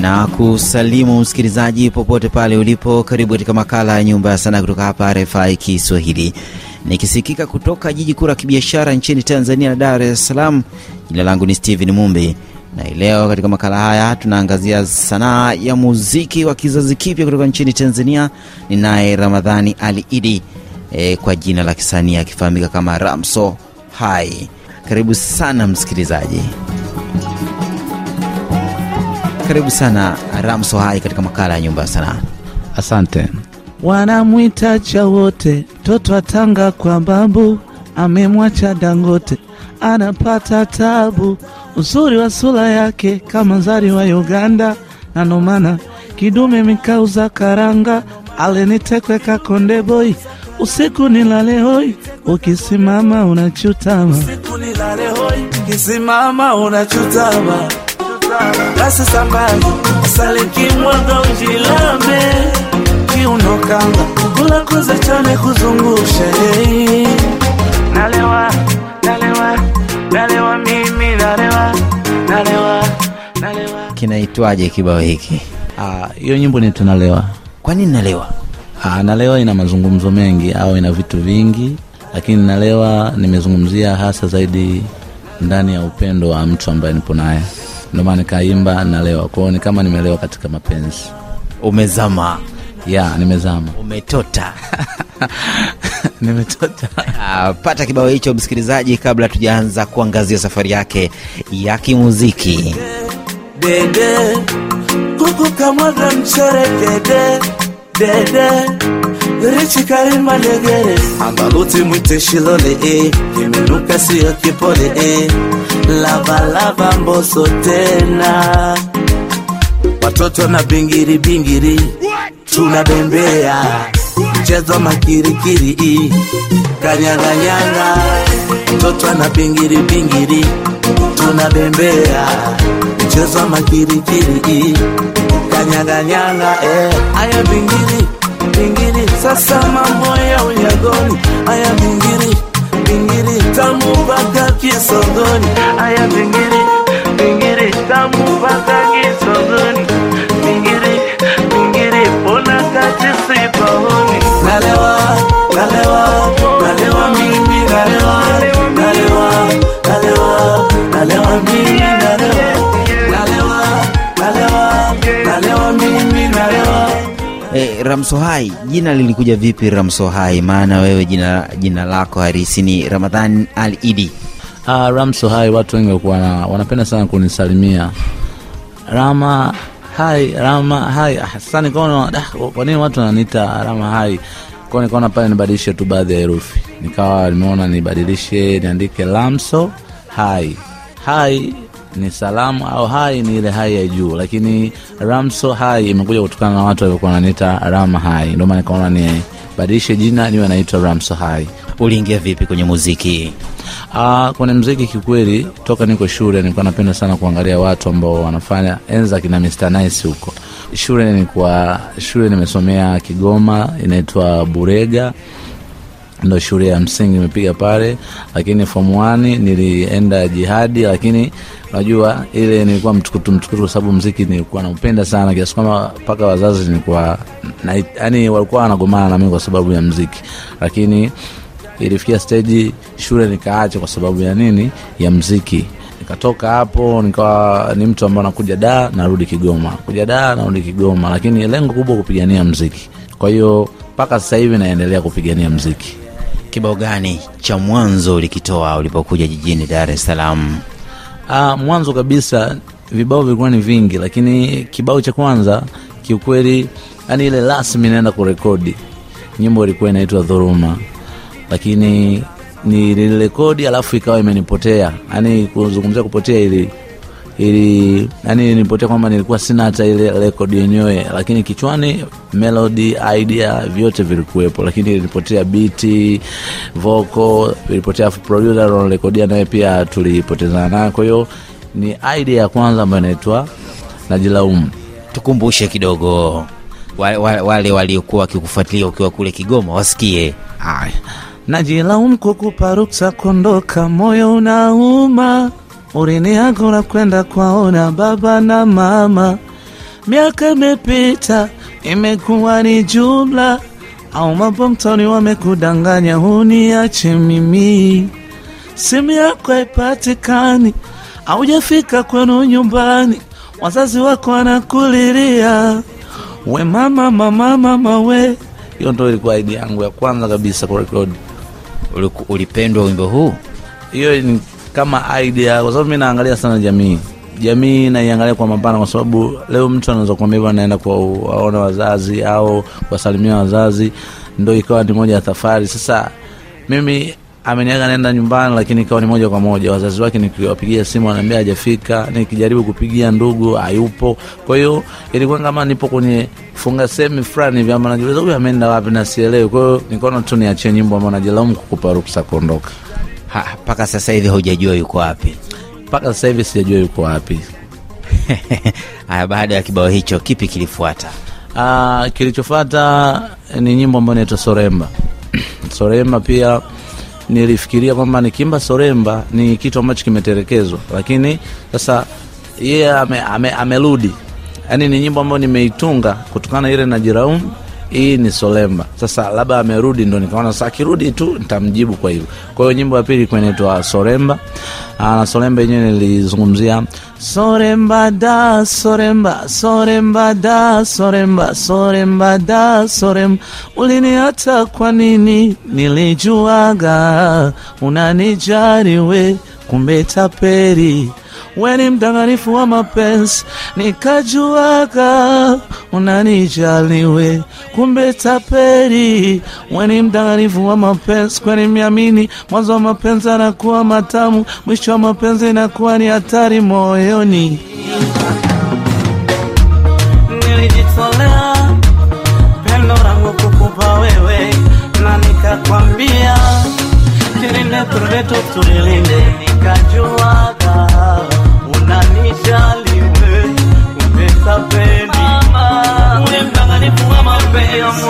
na kusalimu msikilizaji popote pale ulipo. Karibu katika makala ya Nyumba ya Sanaa kutoka hapa RFI Kiswahili, nikisikika kutoka jiji kuu la kibiashara nchini Tanzania, Dar es Salaam. Jina langu ni Steven Mumbi na leo katika makala haya tunaangazia sanaa ya muziki wa kizazi kipya kutoka nchini Tanzania. Ninaye Ramadhani Ali Idi e, kwa jina la kisanii akifahamika kama Ramso Hai. Karibu sana msikilizaji, karibu sana Ramso Hai katika makala ya Nyumba ya Sanaa. Asante. Wanamwita cha wote, mtoto atanga kwa babu, amemwacha Dangote, anapata tabu. Uzuri wa sura yake kama zari wa Uganda, na nomana kidume mikauza karanga, alenitekwe kakonde boy, usiku nilale hoi, ukisimama unachutama, usiku nilale hoi, ukisimama unachutama basi sambazo salikimwaga ujilambe kiunokanga kula kuza chane kuzungusha hey. nalewa nalewa nalewa mimi nalewa nalewa nalewa Kinaitwaje kibao hiki? Ah, hiyo nyimbo ni tunalewa. Kwa nini nalewa? Ah, nalewa ina mazungumzo mengi au ina vitu vingi, lakini nalewa nimezungumzia hasa zaidi ndani ya upendo wa mtu ambaye nipo naye, ndio maana nikaimba nalewa. Kwao ni kama nimelewa katika mapenzi Umezama, ya nimezama umetota. nimetota Uh, pata kibao hicho msikilizaji, kabla tujaanza kuangazia safari yake ya kimuziki. dede kuku kamwaga mchere dede dede richi karima ambaluti mwite shilole e kimenuka siyo kipole e lavalava mboso tena. Watoto na bingiri bingiri. Tunabembea. Mchezo makirikiri i kanyanganyanga. Mtoto na bingiri bingiri. Tunabembea. Mchezo makirikiri kanyanganyanga eh. aya bingiri bingiri sasa mambo ya unyagoni aya bingiri bingiri tamu mpaka kisogoni. Aya bingiri bingiri tamu mpaka kisogoni. Bingiri bingiri pona kati sipaoni nalewa nalewa nalewa mimi nalewa nalewa nalewa nalewa mimi Ramsohai, jina lilikuja vipi Ramsohai? Maana wewe jina, jina lako harisi ni Ramadhan Al Idi. Uh, Ramsohai, watu wengi walikuwa wanapenda sana kunisalimia Rama hai, Rama hai. Ah, Sasa nikaona kwa nini watu wananiita Rama hai? Kwa nikaona pale nibadilishe tu baadhi ya herufi, nikawa nimeona nibadilishe niandike Ramso hai. Hai ni salamu au hai ni ile hai ya juu, lakini Ramso hai imekuja kutokana na watu waliokuwa wananiita Rama hai, ndio maana nikaona nibadilishe jina niwe naitwa Ramso hai. Uliingia vipi kwenye muziki? Uh, kwenye mziki kikweli, toka niko shule nilikuwa napenda sana kuangalia watu ambao wanafanya enza kina Mr Nice huko shule. Nilikuwa shule nimesomea Kigoma, inaitwa Burega, ndo shule ya msingi nimepiga pale, lakini form 1 nilienda jihadi, lakini unajua ile nilikuwa mtukutu mtukutu, kwa sababu mziki nilikuwa naupenda sana kiasi kwamba mpaka wazazi nilikuwa na, yani walikuwa wanagomana na mimi kwa sababu ya mziki, lakini ilifikia steji shule nikaacha kwa sababu ya nini? Ya mziki nikatoka hapo nikawa ni mtu ambaye nakuja da narudi kigoma. Kuja da narudi kigoma. Lakini lengo kubwa kupigania mziki kwa hiyo mpaka sasa hivi naendelea kupigania mziki Kibao gani cha mwanzo ulikitoa ulipokuja jijini Dar es Salaam? Ah, mwanzo kabisa vibao vilikuwa ni vingi, lakini kibao cha kwanza kiukweli, yani ile rasmi naenda kurekodi nyimbo ilikuwa inaitwa Dhuruma, lakini nilirekodi alafu ikawa imenipotea. Yani kuzungumzia kupotea ili ili yani nipotea kwamba nilikuwa sina hata ile rekodi yenyewe, lakini kichwani melody idea vyote vilikuwepo, lakini ilipotea biti vocal ilipotea, afu producer anarekodia naye pia tulipotezana naye. Kwa hiyo ni idea ya kwanza ambayo inaitwa Najilaumu. Tukumbushe kidogo wale, waliokuwa wakikufuatilia ukiwa kule Kigoma wasikie. Najilaumu kukupa ruksa kondoka, moyo unauma, uliniagura kwenda kwaona baba na mama, miaka imepita, imekuwa ni jumla, au mabomtoni wamekudanganya, huniache mimi, simu yako haipatikani, haujafika kwenu nyumbani, wazazi wako wanakulilia, we mama, mama, mama we. Hiyo ndo ilikuwa idea yangu ya kwanza kabisa kurekodi ulipendwa wimbo huu? Hiyo kama idea, kwa sababu mi naangalia sana jamii jamii naiangalia kwa mapana, kwa sababu leo mtu anaweza kuambia hivyo, anaenda kuwaona wazazi au kuwasalimia wazazi, ndo ikawa ni moja ya safari. Sasa mimi ameniaga naenda nyumbani, lakini ikawa ni moja kwa moja wazazi wake, nikiwapigia simu anaambia hajafika, nikijaribu kupigia ndugu hayupo. Kwa hiyo ilikuwa kama nipo kwenye funga sehemu fulani hivi, ama najiuliza huyu ameenda wapi na. Kwa hiyo nikaona tu niachie nyimbo ambao najilaumu kukupa ruksa kuondoka. Ha, mpaka sasa hivi hujajua yuko wapi mpaka sasa hivi sijajua yuko wapi. haya baada ya kibao hicho kipi kilifuata Uh, kilichofuata ni nyimbo ambayo inaitwa Soremba. Soremba pia nilifikiria kwamba nikimba Soremba ni kitu ambacho kimetelekezwa, lakini sasa yeye ame, ame, amerudi. Yaani ni nyimbo ambayo nimeitunga kutokana ile na ile najiraumu hii ni Solemba. Sasa labda amerudi, ndo nikaona sasa akirudi tu nitamjibu kwa hivyo. Kwa hiyo nyimbo ya pili ilikuwa inaitwa Soremba. Aa, na Soremba yenyewe nilizungumzia Soremba da Soremba Soremba da Soremba Soremba da Soremba, uliniata kwa nini? Nilijuaga unanijariwe kumbe taperi we ni mdanganifu wa mapenzi, nikajuaga unanijaliwe, kumbe taperi. We ni mdanganifu wa mapenzi, kweni miamini mwanzo wa mapenzi anakuwa matamu, mwisho wa mapenzi inakuwa ni hatari moyoni. Nilijitolea pendo langu kukupa wewe, na nikakwambia kilinde tulilinde, nikajuaga kumbe tapeli ule mdanganifu wa mapenzi,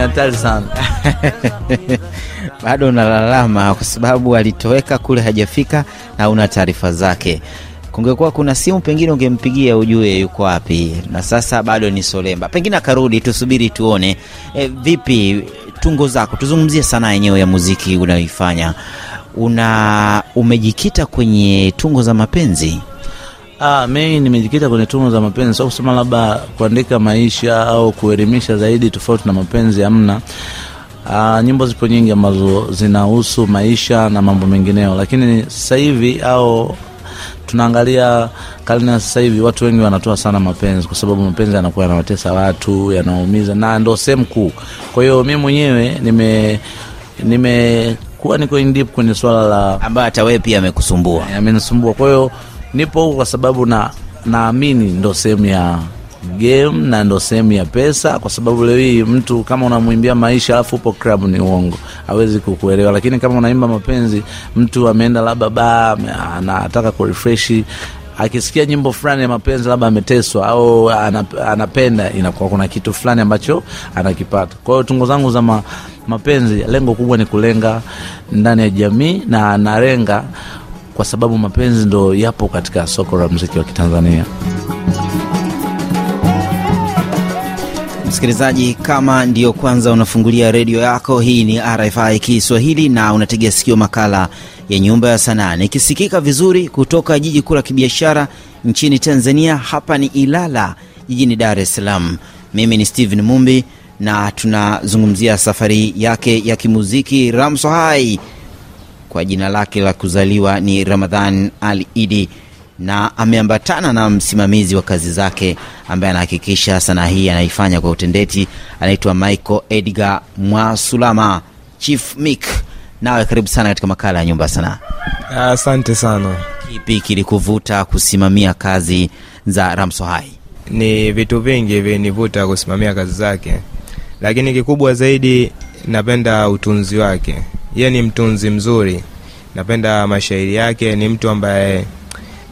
ni hatari sana. bado unalalama kwa sababu alitoweka kule hajafika na una taarifa zake. Kungekuwa kuna simu pengine ungempigia ujue yuko wapi. Na sasa bado ni solemba. Pengine akarudi tusubiri tuone. E, vipi tungo zako? Tuzungumzie sanaa yenyewe ya muziki unayoifanya. Una umejikita kwenye tungo za mapenzi Ah, mimi nimejikita kwenye tungo za mapenzi, sio kusema labda kuandika maisha au kuelimisha zaidi, tofauti na mapenzi hamna. Ah, nyimbo zipo nyingi ambazo zinahusu maisha na mambo mengineo, lakini sasa hivi au tunaangalia karne ya sasa hivi, watu wengi wanatoa sana mapenzi, kwa sababu mapenzi yanakuwa yanawatesa watu, yanaumiza na ndo sehemu kuu. Kwa hiyo mi mwenyewe nime nimekuwa niko in deep kwenye swala la ambayo hata wewe pia amekusumbua amenisumbua. Kwa hiyo nipo huku kwa sababu na naamini ndo sehemu ya game na ndo sehemu ya pesa, kwa sababu leo hii mtu kama unamwimbia maisha alafu upo club ni uongo, hawezi kukuelewa. Lakini kama unaimba mapenzi, mtu ameenda labda baa, anataka kurefreshi akisikia nyimbo fulani ya mapenzi labda ameteswa au anap- anapenda, inakuwa kuna kitu fulani ambacho anakipata. Kwa hiyo tungo zangu za ma, mapenzi, lengo kubwa ni kulenga ndani ya jamii na nalenga kwa sababu mapenzi ndo yapo katika soko la mziki wa Kitanzania. Msikilizaji, kama ndiyo kwanza unafungulia redio yako, hii ni RFI Kiswahili na unategea sikio makala ya Nyumba ya Sanaa nikisikika vizuri kutoka jiji kuu la kibiashara nchini Tanzania. Hapa ni Ilala jijini Dar es Salaam. Mimi ni Steven Mumbi na tunazungumzia safari yake ya kimuziki Ramso Hai. Kwa jina lake la kuzaliwa ni Ramadhan Al Idi na ameambatana na msimamizi wa kazi zake ambaye anahakikisha sanaa hii anaifanya kwa utendeti, anaitwa Michael Edgar Mwasulama, Chief Mick. Nawe karibu sana katika makala ya Nyumba ya Sanaa. Asante sana. Kipi kilikuvuta kusimamia kazi za Ramso Hai? Ni vitu vingi vinivuta kusimamia kazi zake, lakini kikubwa zaidi napenda utunzi wake. Yeye ni mtunzi mzuri, napenda mashairi yake. Ni mtu ambaye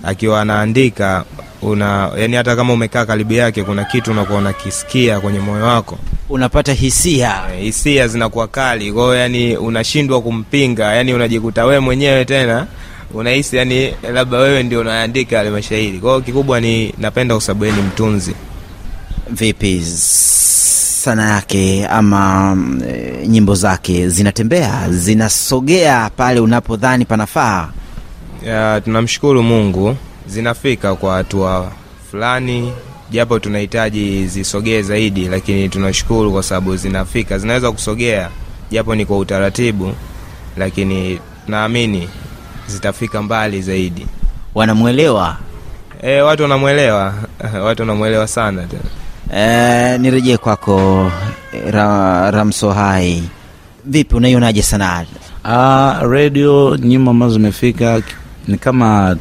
akiwa anaandika una yani, hata kama umekaa karibu yake, kuna kitu unakuwa unakisikia kwenye moyo wako, Unapata hisia e, hisia zinakuwa kali. Kwa hiyo yani unashindwa kumpinga, yani unajikuta wewe mwenyewe tena unahisi yani labda wewe ndio unaandika yale mashairi. Kwa hiyo kikubwa ni napenda kwa sababu ni mtunzi. vipi sana yake ama e, nyimbo zake zinatembea zinasogea pale unapodhani panafaa? Ya, tunamshukuru Mungu zinafika kwa hatua fulani, japo tunahitaji zisogee zaidi, lakini tunashukuru kwa sababu zinafika, zinaweza kusogea japo ni kwa utaratibu, lakini naamini zitafika mbali zaidi. Wanamwelewa E, watu wanamwelewa watu wanamwelewa sana tena. E, nirejee kwako ra, Ramsohai, vipi unaionaje sanaa? Uh, radio nyimbo ambazo zimefika ni kama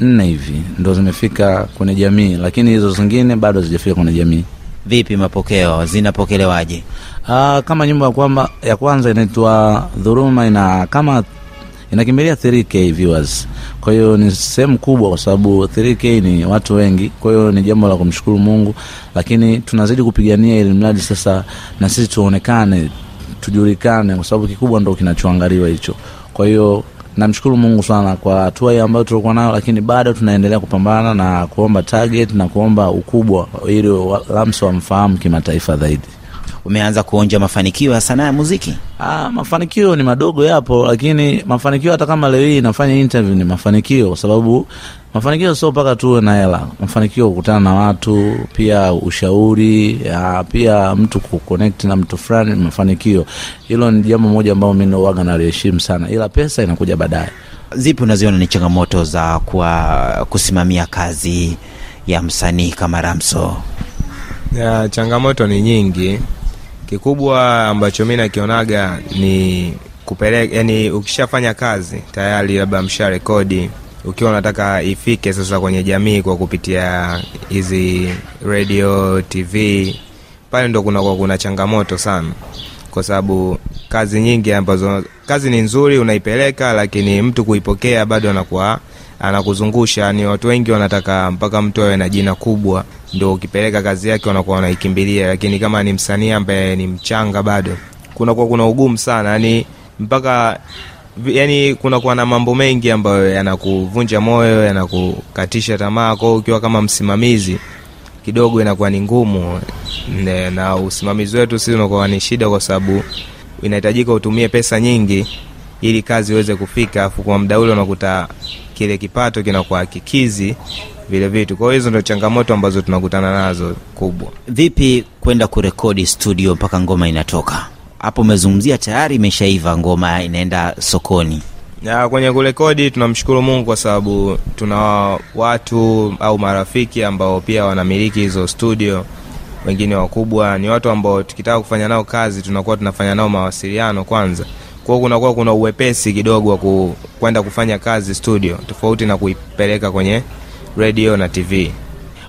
nne hivi ndo zimefika kwenye jamii, lakini hizo zingine bado hazijafika kwenye jamii. Vipi mapokeo zinapokelewaje? Uh, kama nyimbo ya kwamba ya kwanza inaitwa Dhuruma ina kama inakimbilia 3k viewers. Kwa hiyo ni sehemu kubwa, kwa sababu 3k ni watu wengi. Kwa hiyo ni jambo la kumshukuru Mungu, lakini tunazidi kupigania ili mradi sasa na sisi tuonekane, tujulikane, kwa sababu kikubwa ndo kinachoangaliwa hicho. Kwa hiyo namshukuru Mungu sana kwa hatua hii ambayo tulikuwa nayo, lakini bado tunaendelea kupambana na kuomba target na kuomba ukubwa ili Lamso wamfahamu kimataifa zaidi. Umeanza kuonja mafanikio ya sanaa ya muziki? Ah, mafanikio ni madogo yapo, lakini mafanikio hata kama leo hii nafanya interview ni mafanikio, kwa sababu mafanikio sio mpaka tuwe na hela. Mafanikio kukutana na watu, pia ushauri, ya, pia mtu kuconnect na mtu fulani ni mafanikio. Hilo ni jambo moja ambalo mimi ndo naliheshimu sana, ila pesa inakuja baadaye. Zipi unaziona ni changamoto za kuwa kusimamia kazi ya msanii kama Ramso? Ya, changamoto ni nyingi. Kikubwa ambacho mi nakionaga ni kupeleka, yani ukishafanya kazi tayari, labda msha rekodi, ukiwa unataka ifike sasa kwenye jamii kwa kupitia hizi radio, TV, pale ndo kunakua kuna changamoto sana, kwa sababu kazi nyingi ambazo kazi ni nzuri unaipeleka, lakini mtu kuipokea bado anakuwa anakuzungusha. Ni watu wengi wanataka mpaka mtu awe na jina kubwa ndo ukipeleka kazi yake wanakuwa wanaikimbilia, lakini kama ni msanii ambaye ni mchanga bado kunakuwa kuna ugumu sana, yani mpaka yani kunakuwa na mambo mengi ambayo yanakuvunja moyo, yanakukatisha tamaa. Kwao ukiwa kama msimamizi kidogo inakuwa ni ngumu, na usimamizi wetu sisi unakuwa ni shida, kwa sababu inahitajika utumie pesa nyingi ili kazi iweze kufika, afu kwa muda ule unakuta kile kipato kinakuwa kikizi vile vitu. Kwa hiyo hizo ndo changamoto ambazo tunakutana nazo kubwa. Vipi kwenda kurekodi studio mpaka ngoma inatoka? Hapo umezungumzia tayari imeshaiva ngoma inaenda sokoni. Ya, kwenye kurekodi tunamshukuru Mungu kwa sababu tuna watu au marafiki ambao pia wanamiliki hizo studio, wengine wakubwa. Ni watu ambao tukitaka kufanya nao kazi tunakuwa tunafanya nao mawasiliano kwanza, kwa hiyo kunakuwa kuna uwepesi kidogo wa ku- kwenda kufanya kazi studio, tofauti na kuipeleka kwenye radio na TV.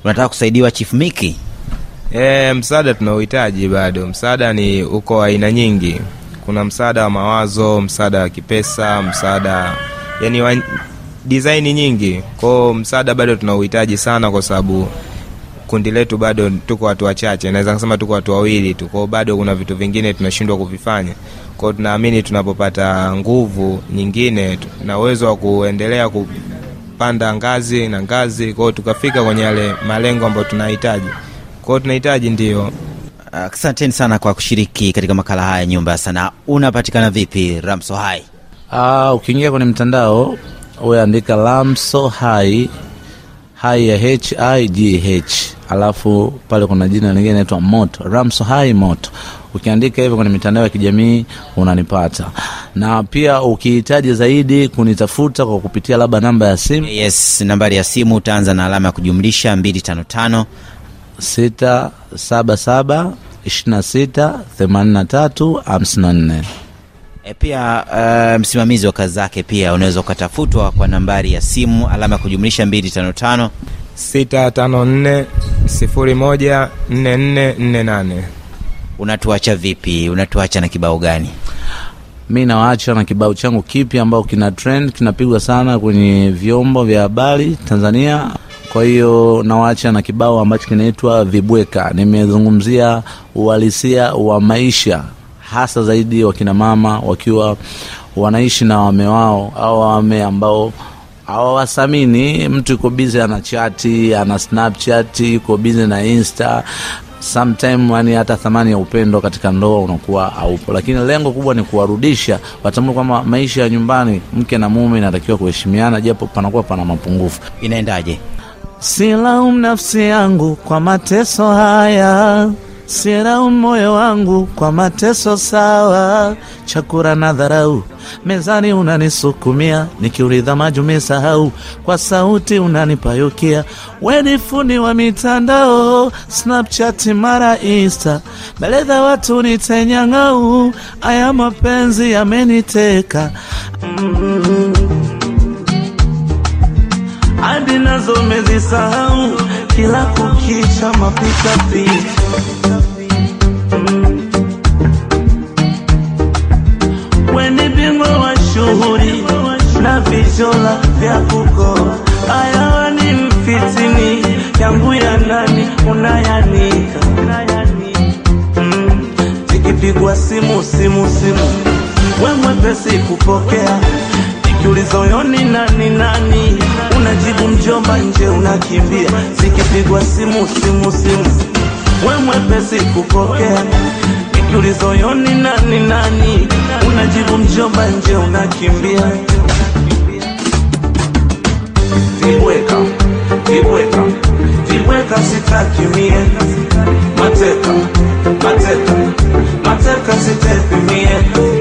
Unataka kusaidiwa Chief Miki? E, msaada tunauhitaji bado. Msaada ni uko aina nyingi. Kuna msaada wa mawazo, msaada wa kipesa, msaada yani wa disaini nyingi. Kwao msaada bado tunauhitaji sana, kwa sababu kundi letu bado tuko watu wachache, naweza kusema tuko watu wawili tu. Kwao bado kuna vitu vingine tunashindwa kuvifanya. Kwao tunaamini tunapopata nguvu nyingine tu- na uwezo wa kuendelea kupanda ngazi na ngazi, kwao tukafika kwenye yale malengo ambayo tunahitaji. Kwao tunahitaji ndio Asanteni sana kwa kushiriki katika makala haya nyumba ya sanaa. Unapatikana vipi Ramso Hai? Uh, ukiingia kwenye mtandao uandika Ramso Hai hai ya H I G H, alafu pale kuna jina lingine inaitwa Moto, Ramso Hai Moto. Ukiandika hivyo kwenye mitandao ya kijamii unanipata, na pia ukihitaji zaidi kunitafuta kwa kupitia labda namba ya simu. Yes, nambari ya simu utaanza na alama ya kujumlisha 255 sita saba saba ishirini na sita themanini na tatu hamsini na nne. E, pia uh, msimamizi wa kazi zake pia unaweza ukatafutwa kwa nambari ya simu alama ya kujumlisha 255 654 01 4448 unatuacha vipi unatuacha na kibao gani mi nawaacha na kibao changu kipya ambao kina trend kinapigwa sana kwenye vyombo vya habari Tanzania. Kwa hiyo nawaacha na kibao ambacho kinaitwa Vibweka. Nimezungumzia uhalisia wa maisha, hasa zaidi wakinamama wakiwa wanaishi na wame wao au wame ambao awawasamini Mtu yuko bizi ana chati, ana snapchat, yuko bizi na insta sometime yani hata thamani ya upendo katika ndoa unakuwa haupo, lakini lengo kubwa ni kuwarudisha watambue kwamba maisha ya nyumbani, mke na mume inatakiwa kuheshimiana, japo panakuwa pana mapungufu. inaendaje? Silaumu nafsi yangu kwa mateso haya, silaumu moyo wangu kwa mateso sawa. Chakula na dharau. Mezani unanisukumia, nikiuliza maji umesahau, kwa sauti unanipayukia. Weni fundi wa mitandao, Snapchat mara Insta, mbele za watu nitenyang'au, aya mapenzi yameniteka. Hadi nazo mezisahau, kila kukicha mapita wa shughuli na vijola vya kuko ayawa ni mfitini yangu ya nani unayanika Mm, simu simu simu, we mwepesi kupokea. Nikiuliza uyoni nani nani, unajibu mjomba, nje unakimbia. Zikipigwa simu simu simu, we mwepesi kupokea. Nikiuliza uyoni nani nani, unajibu mjomba, nje unakimbia. Vibweka, vibweka, vibweka, sitaki mie. Mateka, mateka, mateka, sitepi mie.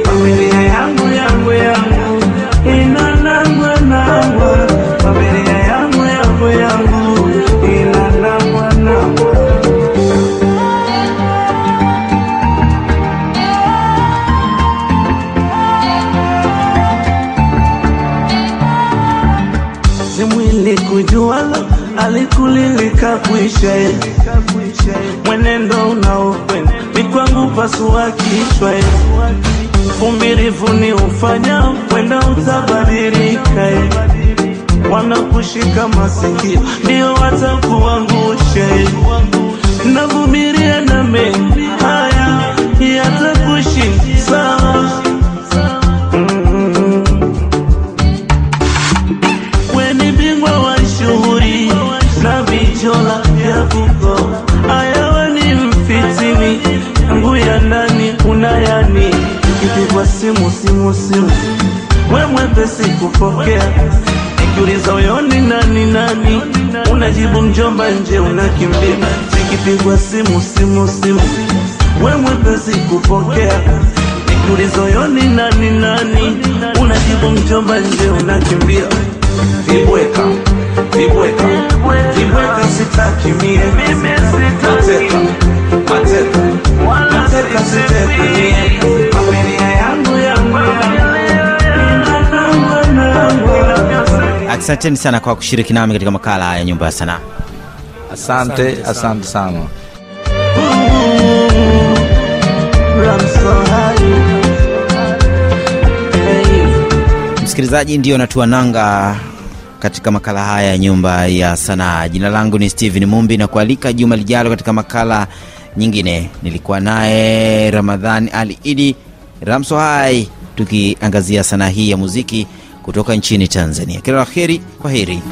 Familia yangu yangu yangu kujuala alikulilika kuisha mwenendo unaokwenda mikwangu pasua kichwa uvumilivu ni ufanya kwenda utabadilika wanakushika masikio ndio watakuangusha navumilia na mengi ikipigwa simu simu simu. We mwepesi kupokea nikiuliza uyoni nani nani? Unajibu mjomba nje unakimbia. Zikipigwa simu simu simu. We mwepesi kupokea nikiuliza uyoni nani nani? Unajibu mjomba nje unakimbia. Vibweka vibweka. Vibweka sitaki mie. Sitaki asanteni sana kwa kushiriki nami katika makala ya nyumba ya sanaa Asante, asante sana. Msikilizaji ndio natua nanga katika makala haya ya nyumba ya sanaa jina langu ni steven mumbi na kualika juma lijalo katika makala nyingine nilikuwa naye ramadhan ali idi ramso hai tukiangazia sanaa hii ya muziki kutoka nchini tanzania. Kila la heri kwa heri